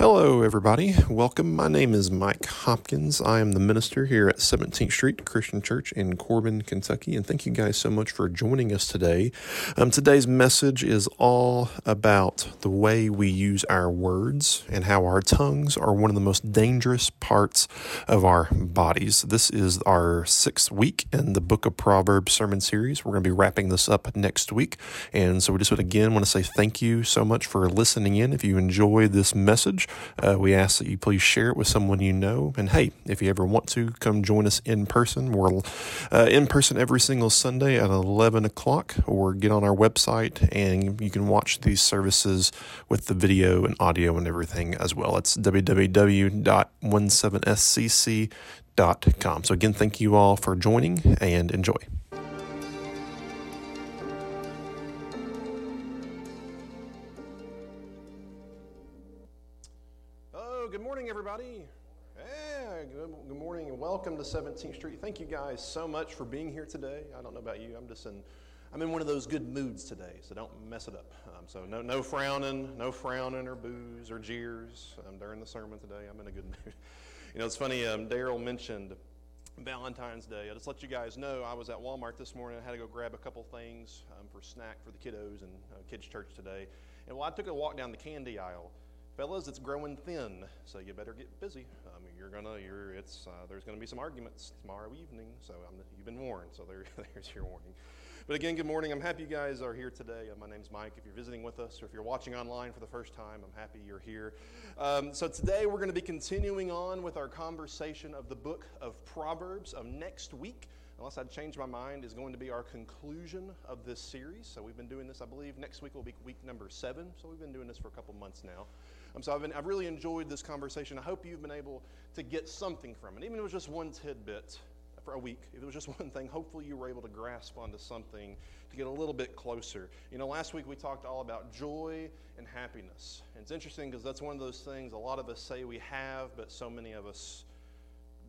Hello, everybody. Welcome. My name is Mike Hopkins. I am the minister here at 17th Street Christian Church in Corbin, Kentucky. And thank you guys so much for joining us today. Um, today's message is all about the way we use our words and how our tongues are one of the most dangerous parts of our bodies. This is our sixth week in the Book of Proverbs sermon series. We're going to be wrapping this up next week. And so we just would again want to say thank you so much for listening in. If you enjoy this message, uh, we ask that you please share it with someone you know. And hey, if you ever want to, come join us in person. We're uh, in person every single Sunday at 11 o'clock, or get on our website and you can watch these services with the video and audio and everything as well. It's www.17scc.com. So, again, thank you all for joining and enjoy. Everybody. Hey, good, good morning and welcome to 17th Street. Thank you guys so much for being here today. I don't know about you. I'm just in, I'm in one of those good moods today, so don't mess it up. Um, so no, no frowning, no frowning or boos or jeers um, during the sermon today. I'm in a good mood. You know, it's funny. Um, Daryl mentioned Valentine's Day. I just let you guys know I was at Walmart this morning. I had to go grab a couple things um, for snack for the kiddos and uh, kids' church today. And while I took a walk down the candy aisle, fellas, it's growing thin, so you better get busy. Um, you're gonna, you're, it's, uh, there's gonna be some arguments tomorrow evening, so I'm, you've been warned. So there, there's your warning. But again, good morning. I'm happy you guys are here today. Uh, my name's Mike. If you're visiting with us or if you're watching online for the first time, I'm happy you're here. Um, so today we're going to be continuing on with our conversation of the book of Proverbs. Um, next week, unless I change my mind, is going to be our conclusion of this series. So we've been doing this, I believe, next week will be week number seven. So we've been doing this for a couple months now. Um, so I've, been, I've really enjoyed this conversation. I hope you've been able to get something from it, even if it was just one tidbit for a week. If it was just one thing, hopefully you were able to grasp onto something to get a little bit closer. You know, last week we talked all about joy and happiness. And it's interesting because that's one of those things a lot of us say we have, but so many of us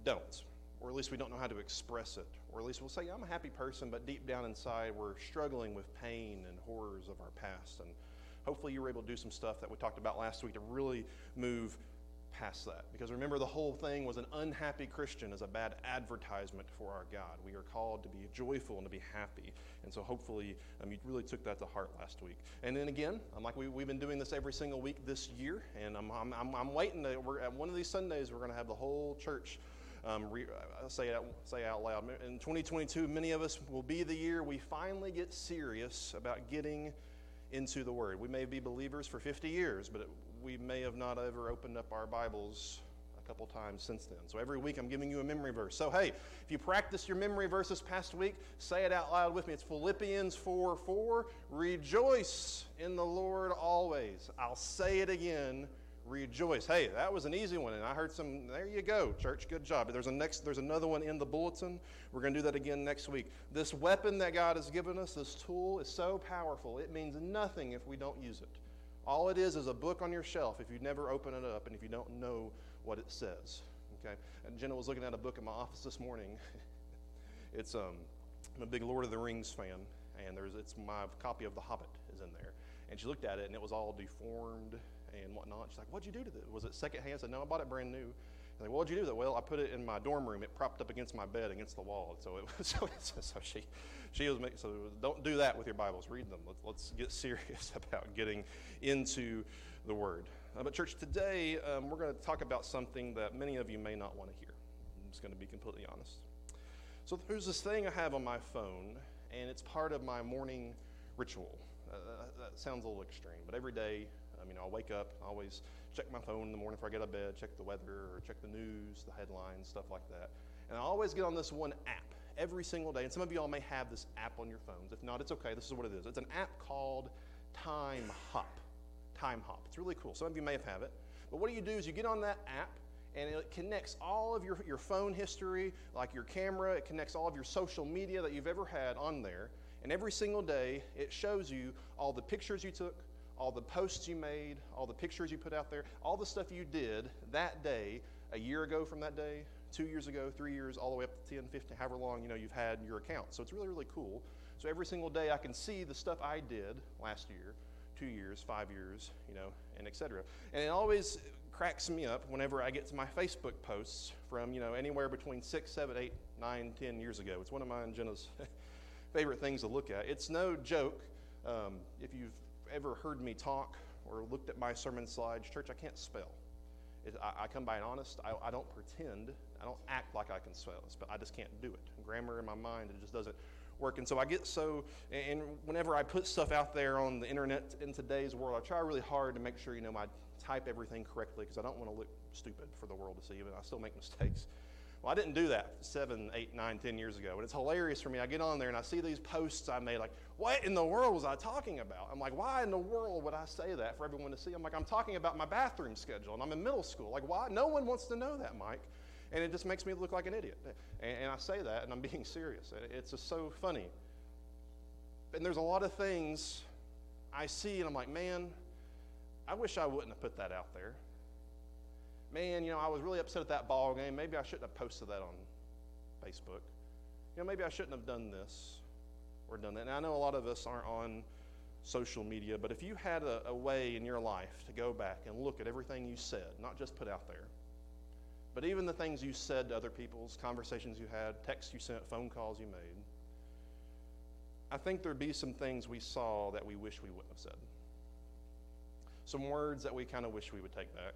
don't. Or at least we don't know how to express it. Or at least we'll say, I'm a happy person, but deep down inside we're struggling with pain and horrors of our past. And hopefully you were able to do some stuff that we talked about last week to really move past that. Because remember, the whole thing was an unhappy Christian is a bad advertisement for our God. We are called to be joyful and to be happy. And so hopefully um, you really took that to heart last week. And then again, I'm like we, we've been doing this every single week this year. And I'm, I'm, I'm, I'm waiting to, we're, at one of these Sundays, we're going to have the whole church um, re, say, it, say out loud. In 2022, many of us will be the year we finally get serious about getting into the Word. We may be believers for 50 years, but it, we may have not ever opened up our Bibles a couple times since then. So every week I'm giving you a memory verse. So hey, if you practice your memory verse this past week, say it out loud with me. It's Philippians 4 4. Rejoice in the Lord always. I'll say it again rejoice. Hey, that was an easy one, and I heard some. There you go, church. Good job. There's a next. There's another one in the bulletin. We're going to do that again next week. This weapon that God has given us, this tool, is so powerful. It means nothing if we don't use it. All it is is a book on your shelf if you never open it up and if you don't know what it says. Okay. And Jenna was looking at a book in my office this morning. it's um, I'm a big Lord of the Rings fan, and there's it's my copy of The Hobbit is in there, and she looked at it and it was all deformed and whatnot. She's like, What'd you do to it? Was it secondhand? I said, No, I bought it brand new. I'm like, what'd you do with it? Well, I put it in my dorm room. It propped up against my bed, against the wall. So it was, so, so she, she was making, so don't do that with your Bibles. Read them. Let's, let's get serious about getting into the Word. Uh, but church, today um, we're going to talk about something that many of you may not want to hear. I'm just going to be completely honest. So there's this thing I have on my phone, and it's part of my morning ritual. Uh, that sounds a little extreme, but every day I mean, I'll wake up, I always check my phone in the morning before I get out of bed, check the weather or check the news, the headlines, stuff like that. And I always get on this one app every single day. And some of y'all may have this app on your phones. If not, it's okay. This is what it is. It's an app called Time Hop. Timehop. It's really cool. Some of you may have had it. But what do you do is you get on that app and it connects all of your, your phone history, like your camera, it connects all of your social media that you've ever had on there. And every single day, it shows you all the pictures you took, all the posts you made, all the pictures you put out there, all the stuff you did that day, a year ago from that day, two years ago, three years, all the way up to 10, 15, however long you know you've had your account. So it's really, really cool. So every single day I can see the stuff I did last year, two years, five years, you know, and etc. And it always cracks me up whenever I get to my Facebook posts from, you know, anywhere between six, seven, eight, nine, ten years ago. It's one of mine and Jenna's favorite things to look at. It's no joke. Um, if you've ever heard me talk or looked at my sermon slides, church, I can't spell. It, I, I, come by it honest. I, I, don't pretend. I don't act like I can spell, but I just can't do it. Grammar in my mind, it just doesn't work. And so I get so, and whenever I put stuff out there on the internet in today's world, I try really hard to make sure, you know, I type everything correctly because I don't want to look stupid for the world to see, but I still make mistakes. Well, I didn't do that seven, eight, nine, ten years ago. And it's hilarious for me. I get on there and I see these posts I made, like, what in the world was I talking about? I'm like, why in the world would I say that for everyone to see? I'm like, I'm talking about my bathroom schedule and I'm in middle school. Like, why? No one wants to know that, Mike. And it just makes me look like an idiot. And, and I say that and I'm being serious. It's just so funny. And there's a lot of things I see and I'm like, man, I wish I wouldn't have put that out there man, you know, I was really upset at that ball game. Maybe I shouldn't have posted that on Facebook. You know, maybe I shouldn't have done this or done that. And I know a lot of us aren't on social media, but if you had a, a way in your life to go back and look at everything you said, not just put out there, but even the things you said to other people's conversations you had, texts you sent, phone calls you made, I think there'd be some things we saw that we wish we wouldn't have said. Some words that we kind of wish we would take back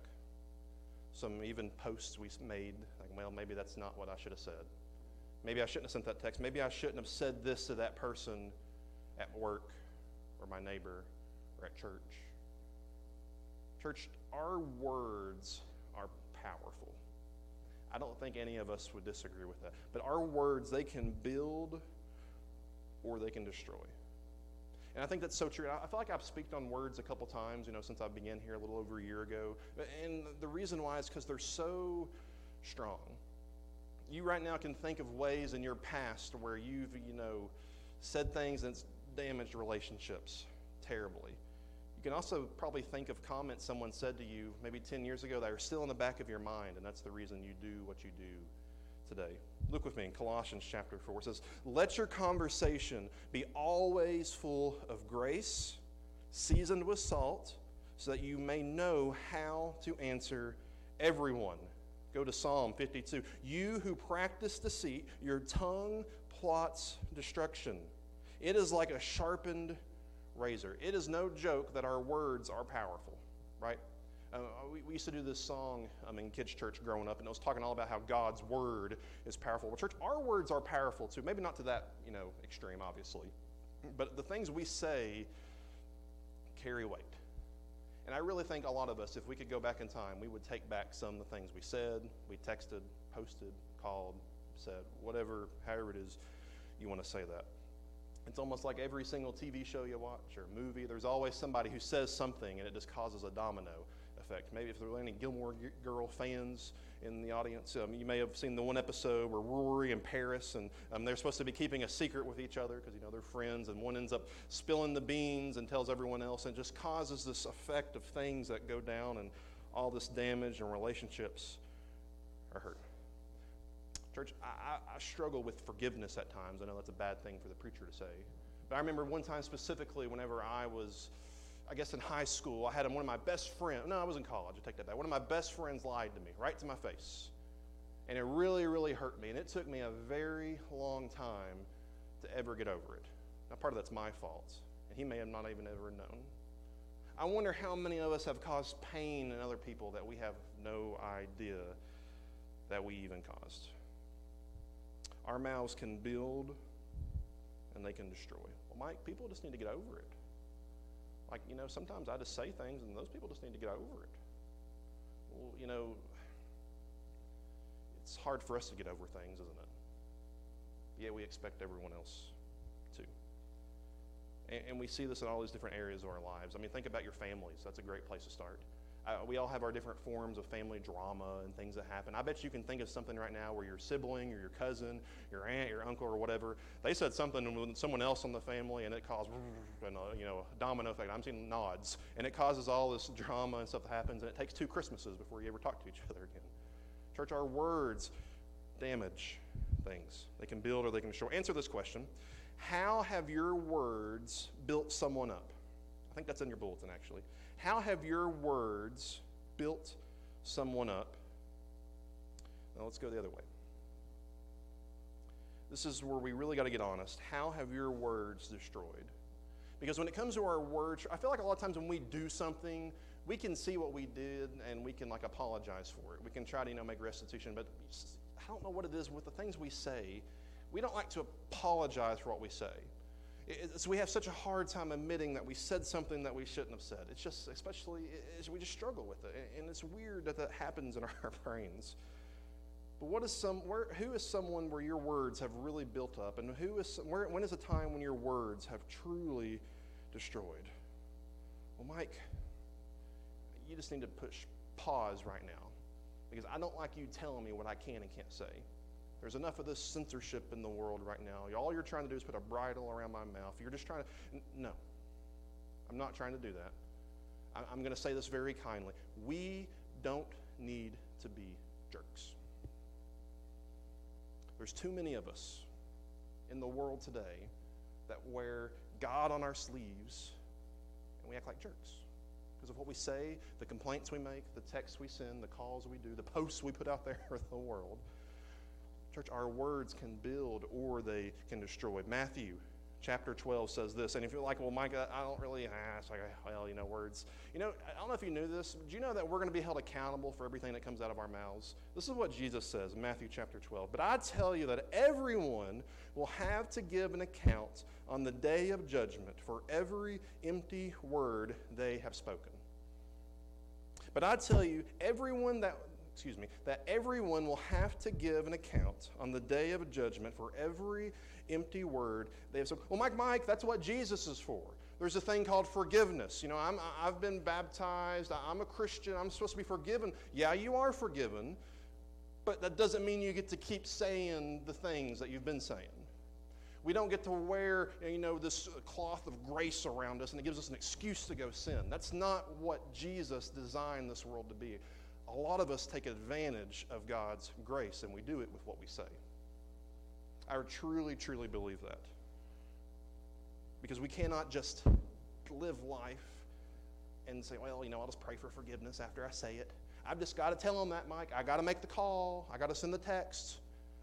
some even posts we made, like, well, maybe that's not what I should have said. Maybe I shouldn't have sent that text. Maybe I shouldn't have said this to that person at work or my neighbor or at church. Church, our words are powerful. I don't think any of us would disagree with that. But our words, they can build or they can destroy. And I think that's so true. I feel like I've spoken on words a couple times, you know, since I began here a little over a year ago. And the reason why is because they're so strong. You right now can think of ways in your past where you've, you know, said things that's damaged relationships terribly. You can also probably think of comments someone said to you maybe 10 years ago that are still in the back of your mind, and that's the reason you do what you do today. Look with me in Colossians chapter 4. It says, Let your conversation be always full of grace, seasoned with salt, so that you may know how to answer everyone. Go to Psalm 52. You who practice deceit, your tongue plots destruction. It is like a sharpened razor. It is no joke that our words are powerful, right? Uh, we, we, used to do this song um, in kids' church growing up, and it was talking all about how God's word is powerful. Well, church, our words are powerful too. Maybe not to that you know extreme, obviously, but the things we say carry weight. And I really think a lot of us, if we could go back in time, we would take back some of the things we said, we texted, posted, called, said, whatever, however it is you want to say that. It's almost like every single TV show you watch or movie, there's always somebody who says something and it just causes a domino effect. Maybe if there are any Gilmore Girl fans in the audience, um, you may have seen the one episode where Rory and Paris, and um, they're supposed to be keeping a secret with each other because you know they're friends, and one ends up spilling the beans and tells everyone else, and just causes this effect of things that go down, and all this damage and relationships are hurt. Church, I, I, struggle with forgiveness at times. I know that's a bad thing for the preacher to say. But I remember one time specifically whenever I was I guess in high school, I had one of my best friends. No, I was in college. I take that back. One of my best friends lied to me right to my face. And it really, really hurt me. And it took me a very long time to ever get over it. Now, part of that's my fault. And he may have not even ever known. I wonder how many of us have caused pain in other people that we have no idea that we even caused. Our mouths can build and they can destroy. Well, Mike, people just need to get over it. Like, you know, sometimes I just say things and those people just need to get over it. Well, you know, it's hard for us to get over things, isn't it? Yeah, we expect everyone else to. And, and we see this in all these different areas of our lives. I mean, think about your families. That's a great place to start. Uh, we all have our different forms of family drama and things that happen. I bet you can think of something right now where your sibling or your cousin, your aunt, your uncle, or whatever, they said something with someone else in the family and it caused and, you know, a domino effect. I'm seeing nods. And it causes all this drama and stuff that happens, and it takes two Christmases before you ever talk to each other again. Church, our words damage things. They can build or they can destroy. Answer this question How have your words built someone up? I think that's in your bulletin, actually. How have your words built someone up. Now let's go the other way. This is where we really got to get honest. How have your words destroyed? Because when it comes to our words, I feel like a lot of times when we do something, we can see what we did and we can like apologize for it. We can try to, you know, make restitution, but I don't know what it is with the things we say. We don't like to apologize for what we say. So we have such a hard time admitting that we said something that we shouldn't have said. It's just, especially, it's, we just struggle with it. And it's weird that that happens in our brains. But what is some, where, who is someone where your words have really built up? And who is, where, when is a time when your words have truly destroyed? Well, Mike, you just need to push pause right now because I don't like you telling me what I can and can't say. There's enough of this censorship in the world right now. All you're trying to do is put a bridle around my mouth. You're just trying to. No, I'm not trying to do that. I'm going to say this very kindly. We don't need to be jerks. There's too many of us in the world today that wear God on our sleeves and we act like jerks because of what we say, the complaints we make, the texts we send, the calls we do, the posts we put out there for the world. Church, our words can build or they can destroy. Matthew chapter 12 says this. And if you're like, well, Mike, I don't really ask, like, ah, well, you know, words. You know, I don't know if you knew this. Do you know that we're going to be held accountable for everything that comes out of our mouths? This is what Jesus says in Matthew chapter 12. But I tell you that everyone will have to give an account on the day of judgment for every empty word they have spoken. But I tell you, everyone that excuse me, that everyone will have to give an account on the day of judgment for every empty word they have said. Well, Mike, Mike, that's what Jesus is for. There's a thing called forgiveness. You know, I'm, I've been baptized. I'm a Christian. I'm supposed to be forgiven. Yeah, you are forgiven, but that doesn't mean you get to keep saying the things that you've been saying. We don't get to wear, you know, this cloth of grace around us and it gives us an excuse to go sin. That's not what Jesus designed this world to be. A lot of us take advantage of God's grace and we do it with what we say. I truly, truly believe that. Because we cannot just live life and say, well, you know, I'll just pray for forgiveness after I say it. I've just got to tell them that, Mike. I got to make the call. I got to send the text.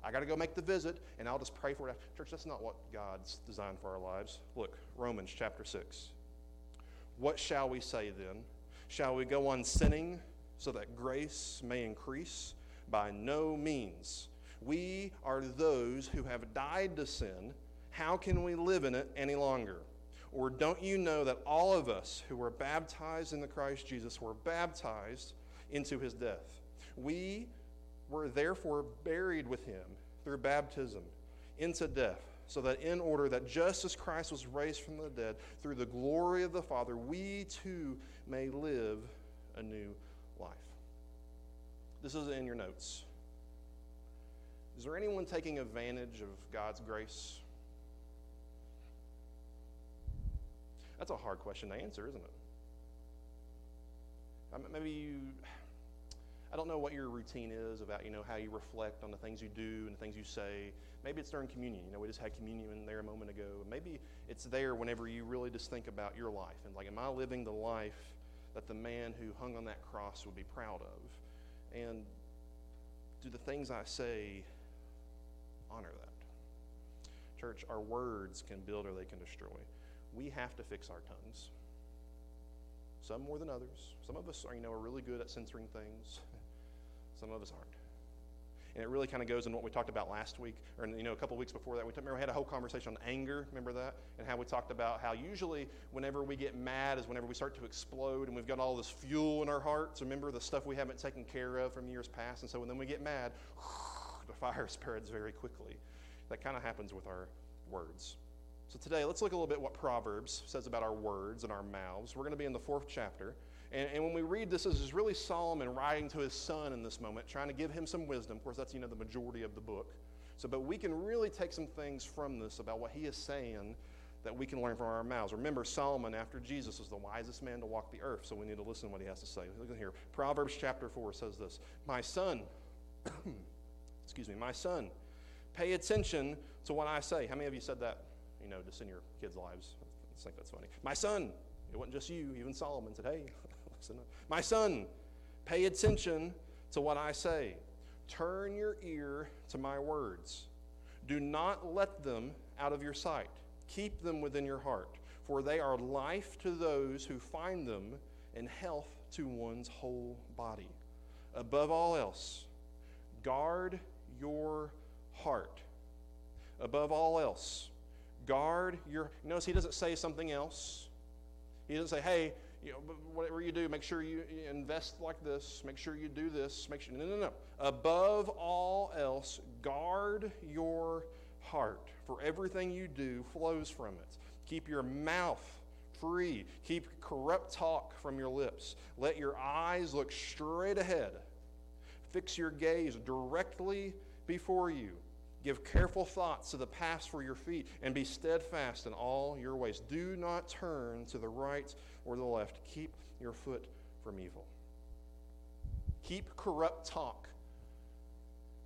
I got to go make the visit, and I'll just pray for it. Church, that's not what God's designed for our lives. Look, Romans chapter 6. What shall we say then? Shall we go on sinning so that grace may increase? By no means. We are those who have died to sin. How can we live in it any longer? Or don't you know that all of us who were baptized in the Christ Jesus were baptized into his death? We were therefore buried with him through baptism into death, so that in order that just as Christ was raised from the dead through the glory of the Father, we too may live a new life. This is in your notes. Is there anyone taking advantage of God's grace? That's a hard question to answer, isn't it? Maybe you, I don't know what your routine is about, you know, how you reflect on the things you do and the things you say. Maybe it's during communion. You know, we just had communion there a moment ago. Maybe it's there whenever you really just think about your life and like, am I living the life that the man who hung on that cross would be proud of? And do the things I say honor that. Church, our words can build or they can destroy. We have to fix our tongues. Some more than others. Some of us are, you know, are really good at censoring things. Some of us aren't. And it really kind of goes in what we talked about last week, or you know, a couple weeks before that. We, remember we had a whole conversation on anger. Remember that? And how we talked about how usually whenever we get mad is whenever we start to explode, and we've got all this fuel in our hearts. Remember the stuff we haven't taken care of from years past. And so when then we get mad, the fire spreads very quickly. That kind of happens with our words. So today, let's look a little bit what Proverbs says about our words and our mouths. We're going to be in the fourth chapter. And, and when we read this, this is really Solomon writing to his son in this moment, trying to give him some wisdom. Of course, that's, you know, the majority of the book. So, but we can really take some things from this about what he is saying that we can learn from our mouths. Remember, Solomon, after Jesus, was the wisest man to walk the earth, so we need to listen to what he has to say. Look at here. Proverbs chapter 4 says this My son, excuse me, my son, pay attention to what I say. How many of you said that, you know, just in your kids' lives? I think that's funny. My son, it wasn't just you, even Solomon said, hey, My son, Pay attention to what I say. Turn your ear to my words. Do not let them out of your sight. Keep them within your heart, for they are life to those who find them and health to one's whole body. Above all else, guard your heart. Above all else, guard your. Notice he doesn't say something else. He doesn't say, hey, you know, whatever you do, make sure you invest like this, make sure you do this, make sure. No, no, no. Above all else, guard your heart, for everything you do flows from it. Keep your mouth free. Keep corrupt talk from your lips. Let your eyes look straight ahead. Fix your gaze directly before you. Give careful thoughts to the path for your feet, and be steadfast in all your ways. Do not turn to the right or the left. Keep your foot from evil. Keep corrupt talk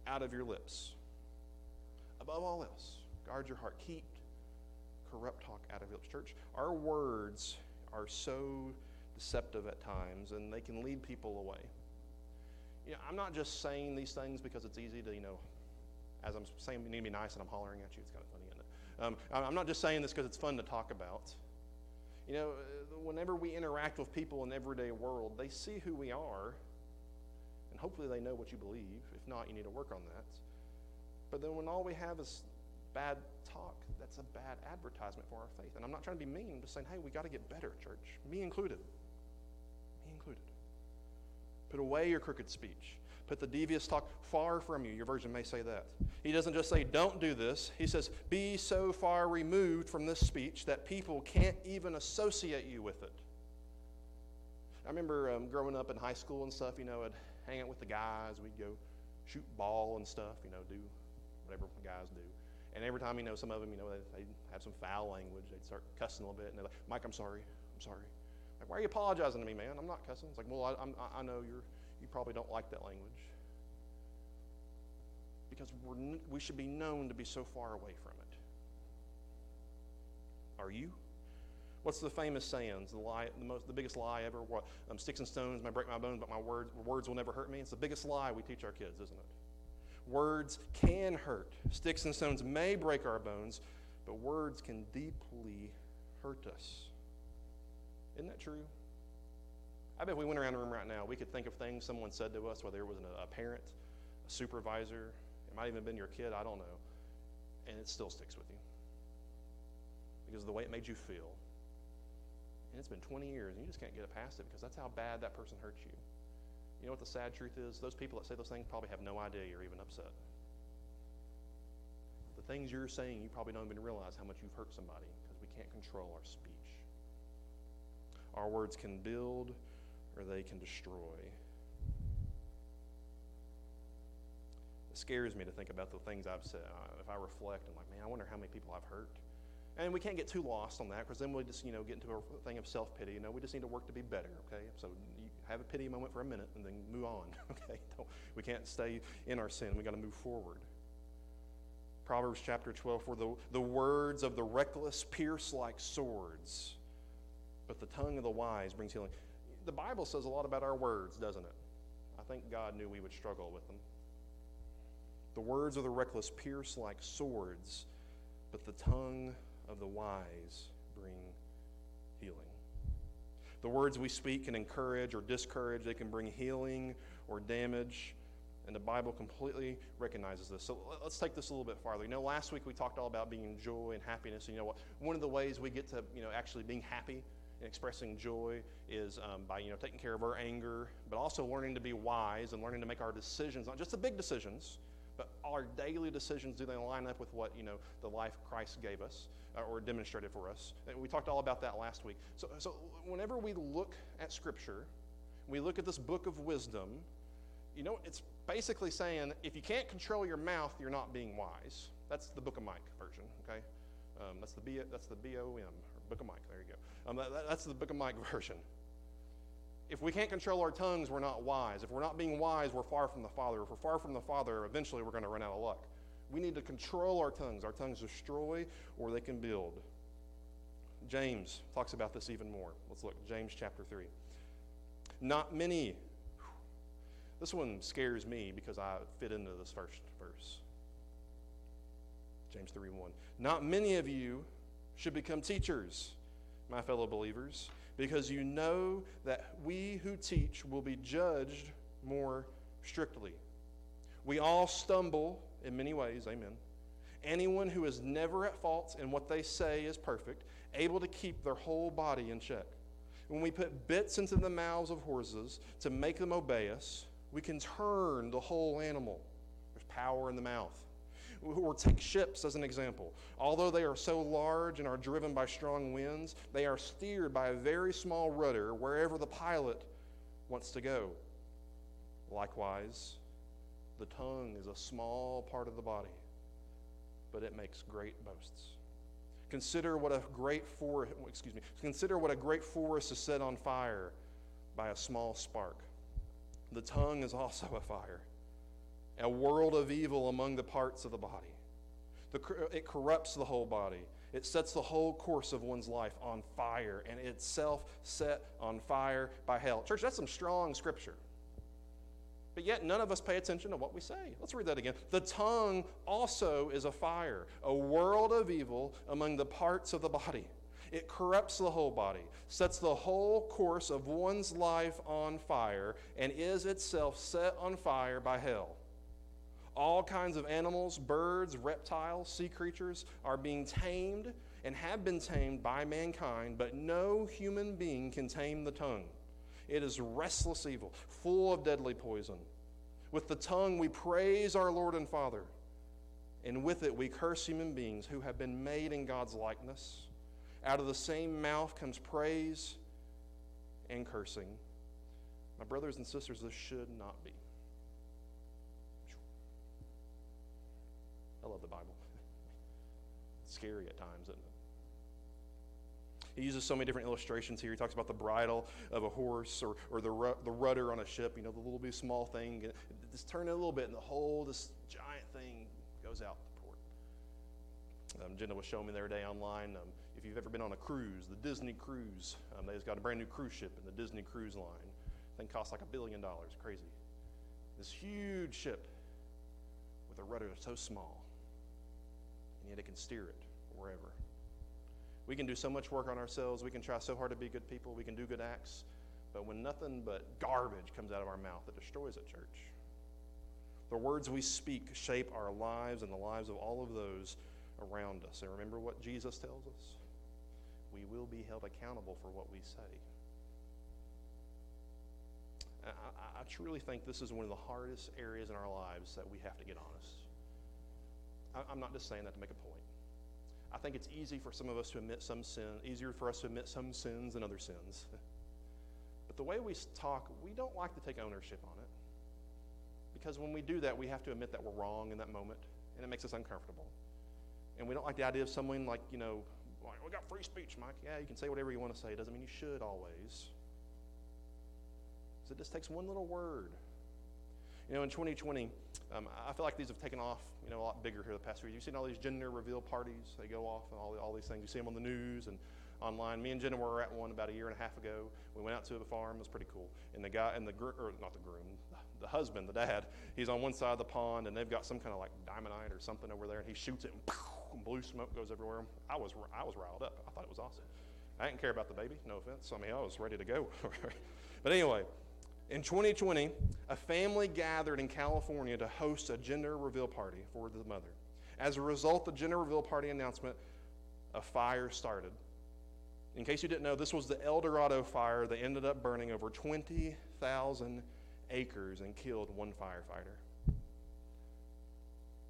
out of your lips. Above all else, guard your heart. Keep corrupt talk out of your lips. Church, our words are so deceptive at times, and they can lead people away. You know, I'm not just saying these things because it's easy to, you know, as I'm saying you need to be nice and I'm hollering at you. It's kind of funny, isn't it? Um, I'm not just saying this because it's fun to talk about. You know, uh, whenever we interact with people in the everyday world, they see who we are, and hopefully they know what you believe. If not, you need to work on that. But then when all we have is bad talk, that's a bad advertisement for our faith. And I'm not trying to be mean, I'm just saying, hey, we got to get better, church. Me included. Me included. Put away your crooked speech. Put the devious talk far from you. Your version may say that. He doesn't just say, don't do this. He says, be so far removed from this speech that people can't even associate you with it. I remember um, growing up in high school and stuff, you know, I'd hang out with the guys. We'd go shoot ball and stuff, you know, do whatever guys do. And every time, you know, some of them, you know, they, would have some foul language. They'd start cussing a little bit. And they're like, Mike, I'm sorry. I'm sorry. Like, why are you apologizing to me, man? I'm not cussing. It's like, well, I, I'm, I know you're you probably don't like that language. Because we're, we should be known to be so far away from it. Are you? What's the famous sayings? The lie, the most, the biggest lie ever. What? Um, sticks and stones may break my bones, but my words, words will never hurt me. It's the biggest lie we teach our kids, isn't it? Words can hurt. Sticks and stones may break our bones, but words can deeply hurt us. Isn't that true? I bet if we went around the room right now, we could think of things someone said to us, whether it was a parent, a supervisor, it might even have been your kid, I don't know, and it still sticks with you because of the way it made you feel. And it's been 20 years, and you just can't get it past it because that's how bad that person hurt you. You know what the sad truth is? Those people that say those things probably have no idea you're even upset. The things you're saying, you probably don't even realize how much you've hurt somebody because we can't control our speech. Our words can build or they can destroy. It scares me to think about the things I've said. Uh, if I reflect, I'm like, man, I wonder how many people I've hurt. And we can't get too lost on that because then we just, you know, get into a thing of self pity. You know, we just need to work to be better, okay? So you have a pity moment for a minute and then move on, okay? Don't, we can't stay in our sin. We got to move forward. Proverbs chapter 12 For the, the words of the reckless pierce like swords, but the tongue of the wise brings healing the Bible says a lot about our words, doesn't it? I think God knew we would struggle with them. The words of the reckless pierce like swords, but the tongue of the wise bring healing. The words we speak can encourage or discourage, they can bring healing or damage. And the Bible completely recognizes this. So let's take this a little bit farther. You know, last week we talked all about being joy and happiness. And you know what? One of the ways we get to, you know, actually being happy and expressing joy is um, by you know taking care of our anger, but also learning to be wise and learning to make our decisions, not just the big decisions, but our daily decisions. Do they line up with what you know the life Christ gave us uh, or demonstrated for us? And we talked all about that last week. So, so whenever we look at Scripture, we look at this book of wisdom. You know, it's basically saying if you can't control your mouth, you're not being wise. That's the Book of Mike version. Okay, um, that's the B. That's the B O M Book of Mike. There you go. Um, that, that's the Book of Mike version. If we can't control our tongues, we're not wise. If we're not being wise, we're far from the Father. If we're far from the Father, eventually we're going to run out of luck. We need to control our tongues. Our tongues destroy or they can build. James talks about this even more. Let's look. James chapter 3. Not many, This one scares me because I fit into this first verse. James 3 1. Not many of you should become teachers, my fellow believers, because you know that we who teach will be judged more strictly. We all stumble in many ways, amen. Anyone who is never at fault in what they say is perfect, able to keep their whole body in check. When we put bits into the mouths of horses to make them obey us, we can turn the whole animal. There's power in the mouth. Or take ships as an example. Although they are so large and are driven by strong winds, they are steered by a very small rudder wherever the pilot wants to go. Likewise, the tongue is a small part of the body, but it makes great boasts. Consider what a great forest, excuse me, consider what a great forest is set on fire by a small spark. The tongue is also a fire, a world of evil among the parts of the body. The, it corrupts the whole body. It sets the whole course of one's life on fire, and itself set on fire by hell. Church, that's some strong scripture. But yet, none of us pay attention to what we say. Let's read that again. The tongue also is a fire, a world of evil among the parts of the body. It corrupts the whole body, sets the whole course of one's life on fire, and is itself set on fire by hell. All kinds of animals, birds, reptiles, sea creatures are being tamed and have been tamed by mankind, but no human being can tame the tongue. It is restless evil, full of deadly poison. With the tongue, we praise our Lord and Father, and with it, we curse human beings who have been made in God's likeness. Out of the same mouth comes praise and cursing. My brothers and sisters, this should not be. I love the Bible. It's scary at times, isn't it? He uses so many different illustrations here. He talks about the bridle of a horse or, or the, ru- the rudder on a ship, you know, the little bit small thing. Just turn it a little bit, and the whole, this giant thing goes out the port. Um, Jenna was showing me the other day online. Um, if you've ever been on a cruise, the Disney cruise, um, they've got a brand new cruise ship in the Disney Cruise Line. Thing costs like a billion dollars. Crazy. This huge ship with a rudder so small, and yet it can steer it wherever. We can do so much work on ourselves. We can try so hard to be good people. We can do good acts. But when nothing but garbage comes out of our mouth, it destroys a church. The words we speak shape our lives and the lives of all of those around us. And remember what Jesus tells us? We will be held accountable for what we say. I, I, I truly think this is one of the hardest areas in our lives that we have to get honest. I'm not just saying that to make a point. I think it's easy for some of us to admit some sin, easier for us to admit some sins than other sins. But the way we talk, we don't like to take ownership on it. Because when we do that, we have to admit that we're wrong in that moment, and it makes us uncomfortable. And we don't like the idea of someone like, you know, like, we got free speech, Mike. Yeah, you can say whatever you want to say. It doesn't mean you should always. Because it just takes one little word. You know, in 2020, um, I feel like these have taken off, you know, a lot bigger here the past few years. You've seen all these gender reveal parties. They go off and all, all these things. You see them on the news and online. Me and Jenna were at one about a year and a half ago. We went out to the farm. It was pretty cool. And the guy, and the, or not the groom, the husband, the dad, he's on one side of the pond and they've got some kind of like diamondite or something over there and he shoots it and, and blue smoke goes everywhere. I was, I was riled up. I thought it was awesome. I didn't care about the baby, no offense. I mean, I was ready to go. but anyway, in 2020, a family gathered in California to host a gender reveal party for the mother. As a result, of the gender reveal party announcement, a fire started. In case you didn't know, this was the El Dorado fire that ended up burning over 20,000 acres and killed one firefighter.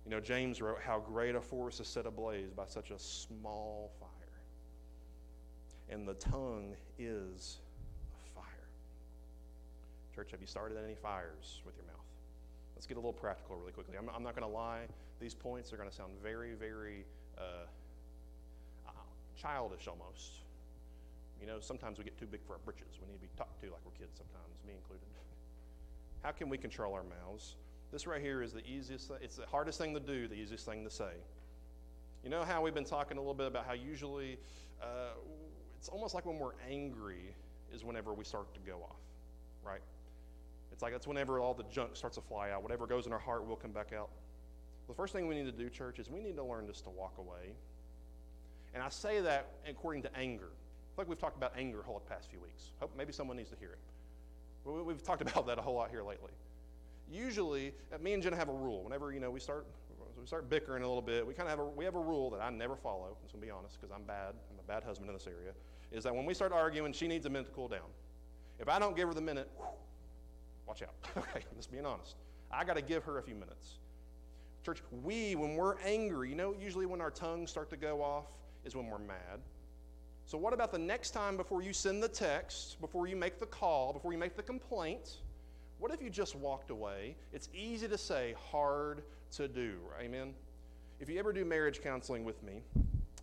You know, James wrote, How great a forest is set ablaze by such a small fire. And the tongue is Church, have you started any fires with your mouth? Let's get a little practical really quickly. I'm, I'm not going to lie. These points are going to sound very, very uh, uh, childish almost. You know, sometimes we get too big for our britches. We need to be talked to like we're kids sometimes, me included. How can we control our mouths? This right here is the easiest, thing. it's the hardest thing to do, the easiest thing to say. You know how we've been talking a little bit about how usually uh, it's almost like when we're angry is whenever we start to go off, right? It's like that's whenever all the junk starts to fly out. Whatever goes in our heart will come back out. The first thing we need to do, church, is we need to learn just to walk away. And I say that according to anger. Like we've talked about anger whole the past few weeks. Hope maybe someone needs to hear it. We've talked about that a whole lot here lately. Usually, uh, me and Jenna have a rule. Whenever you know we start we start bickering a little bit, we kind of have a, we have a rule that I never follow. I'm just gonna be honest because I'm bad. I'm a bad husband in this area. Is that when we start arguing, she needs a minute to cool down. If I don't give her the minute, whew, watch out. okay, I'm just being honest. I got to give her a few minutes. Church, we, when we're angry, you know, usually when our tongues start to go off is when we're mad. So, what about the next time before you send the text, before you make the call, before you make the complaint? What if you just walked away? It's easy to say, hard to do. Amen? If you ever do marriage counseling with me,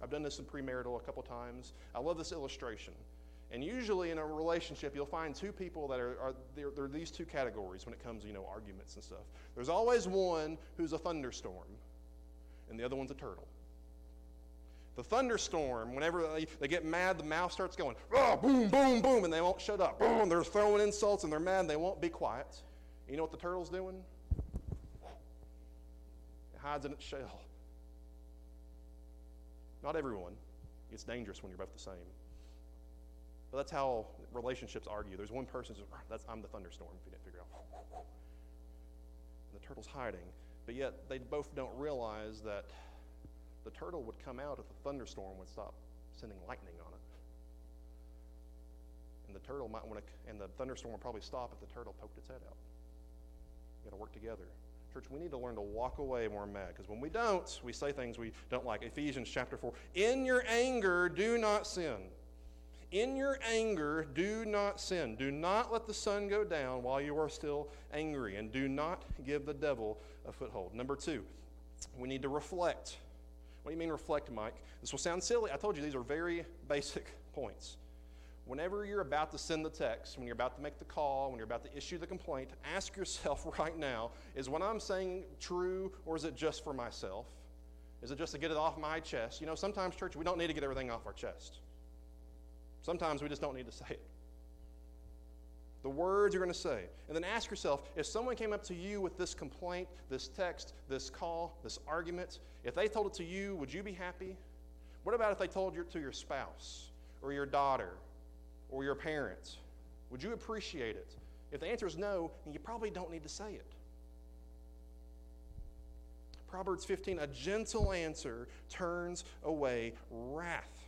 I've done this in premarital a couple times. I love this illustration. And usually in a relationship, you'll find two people that are, are they're, they're these two categories when it comes to, you know, arguments and stuff. There's always one who's a thunderstorm, and the other one's a turtle. The thunderstorm, whenever they, they get mad, the mouth starts going, oh, boom, boom, boom, and they won't shut up. Boom, they're throwing insults and they're mad and they won't be quiet. You know what the turtle's doing? It hides in its shell. Not everyone. It's dangerous when you're both the same. But that's how relationships argue. There's one person who's, ah, that's, I'm the thunderstorm, if you didn't figure it out. And the turtle's hiding. But yet, they both don't realize that the turtle would come out if the thunderstorm would stop sending lightning on it. And the turtle might want to, and the thunderstorm would probably stop if the turtle poked its head out. We got to work together. Church, we need to learn to walk away when we're mad because when we don't, we say things we don't like. Ephesians chapter 4. In your anger, do not sin. In your anger, do not sin. Do not let the sun go down while you are still angry, and do not give the devil a foothold. Number two, we need to reflect. What do you mean reflect, Mike? This will sound silly. I told you these are very basic points. Whenever you're about to send the text, when you're about to make the call, when you're about to issue the complaint, ask yourself right now is what I'm saying true or is it just for myself? Is it just to get it off my chest? You know, sometimes, church, we don't need to get everything off our chest. Sometimes we just don't need to say it. The words you're going to say. And then ask yourself if someone came up to you with this complaint, this text, this call, this argument, if they told it to you, would you be happy? What about if they told it to your spouse or your daughter or your parents? Would you appreciate it? If the answer is no, then you probably don't need to say it. Proverbs 15 a gentle answer turns away wrath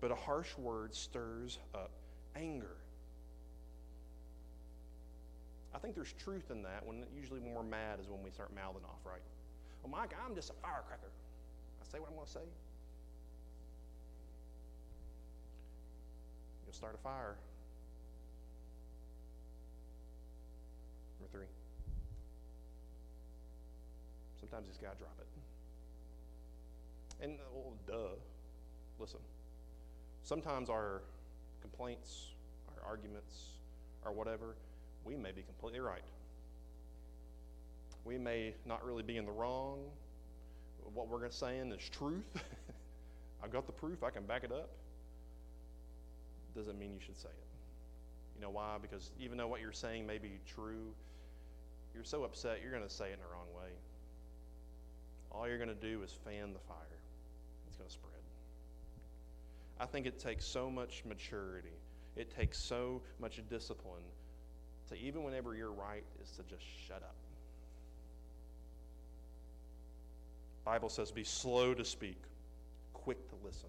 but a harsh word stirs up anger. I think there's truth in that. When usually when we're mad is when we start mouthing off, right? Well, Mike, I'm just a firecracker. I say what I'm going to say. You'll start a fire. Number three. Sometimes you just got to drop it. And, well, duh. Listen. Sometimes our complaints, our arguments, or whatever, we may be completely right. We may not really be in the wrong. What we're saying is truth. I've got the proof, I can back it up. Doesn't mean you should say it. You know why? Because even though what you're saying may be true, you're so upset you're going to say it in the wrong way. All you're going to do is fan the fire, it's going to spread. I think it takes so much maturity. It takes so much discipline to even whenever you're right is to just shut up. Bible says be slow to speak, quick to listen.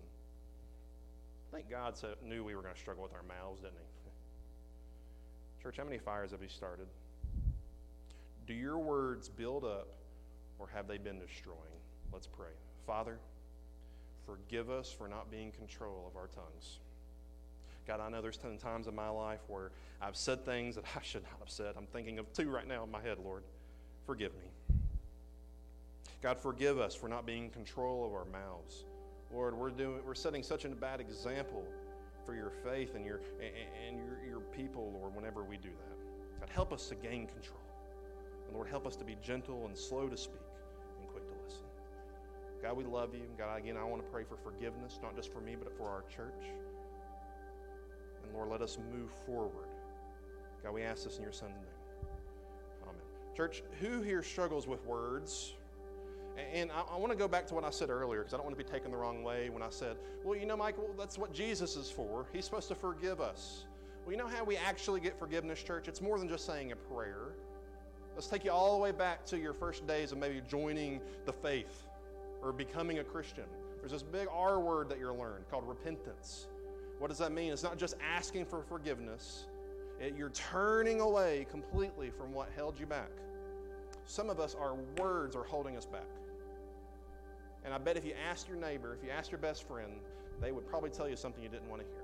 I think God knew we were going to struggle with our mouths, didn't he? Church, how many fires have you started? Do your words build up or have they been destroying? Let's pray. Father, forgive us for not being in control of our tongues. God, I know there's 10 times in my life where I've said things that I should not have said. I'm thinking of two right now in my head, Lord. Forgive me. God, forgive us for not being in control of our mouths. Lord, we're, doing, we're setting such a bad example for your faith and your, and your, your people, Lord, whenever we do that. God, help us to gain control. And Lord, help us to be gentle and slow to speak God, we love you. God, again, I want to pray for forgiveness, not just for me, but for our church. And Lord, let us move forward. God, we ask this in your Son's name. Amen. Church, who here struggles with words? And I, I want to go back to what I said earlier because I don't want to be taken the wrong way when I said, well, you know, Michael, that's what Jesus is for. He's supposed to forgive us. Well, you know how we actually get forgiveness, church? It's more than just saying a prayer. Let's take you all the way back to your first days of maybe joining the faith or becoming a Christian. There's this big R word that you're learned called repentance. What does that mean? It's not just asking for forgiveness, it, you're turning away completely from what held you back. Some of us, our words are holding us back. And I bet if you asked your neighbor, if you asked your best friend, they would probably tell you something you didn't want to hear.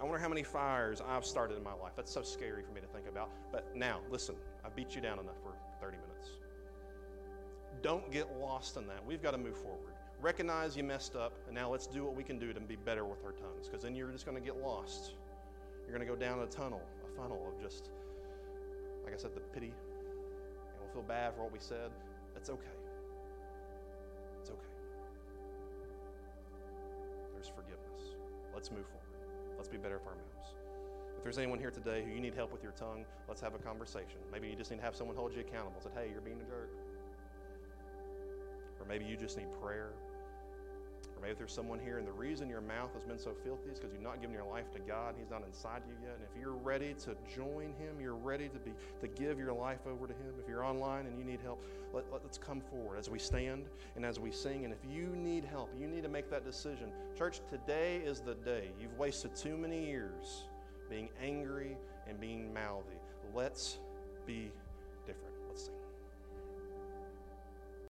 I wonder how many fires I've started in my life. That's so scary for me to think about. But now, listen, I beat you down enough for 30 minutes. Don't get lost in that. We've got to move forward. Recognize you messed up, and now let's do what we can do to be better with our tongues, because then you're just going to get lost. You're going to go down a tunnel, a funnel of just, like I said, the pity, and we'll feel bad for what we said. That's okay. It's okay. There's forgiveness. Let's move forward. Let's be better for our mouths. If there's anyone here today who you need help with your tongue, let's have a conversation. Maybe you just need to have someone hold you accountable. Say, hey, you're being a jerk. Maybe you just need prayer. Or maybe there's someone here, and the reason your mouth has been so filthy is because you've not given your life to God. and He's not inside you yet. And if you're ready to join Him, you're ready to be to give your life over to Him. If you're online and you need help, let, let, let's come forward as we stand and as we sing. And if you need help, you need to make that decision. Church, today is the day. You've wasted too many years being angry and being mouthy. Let's be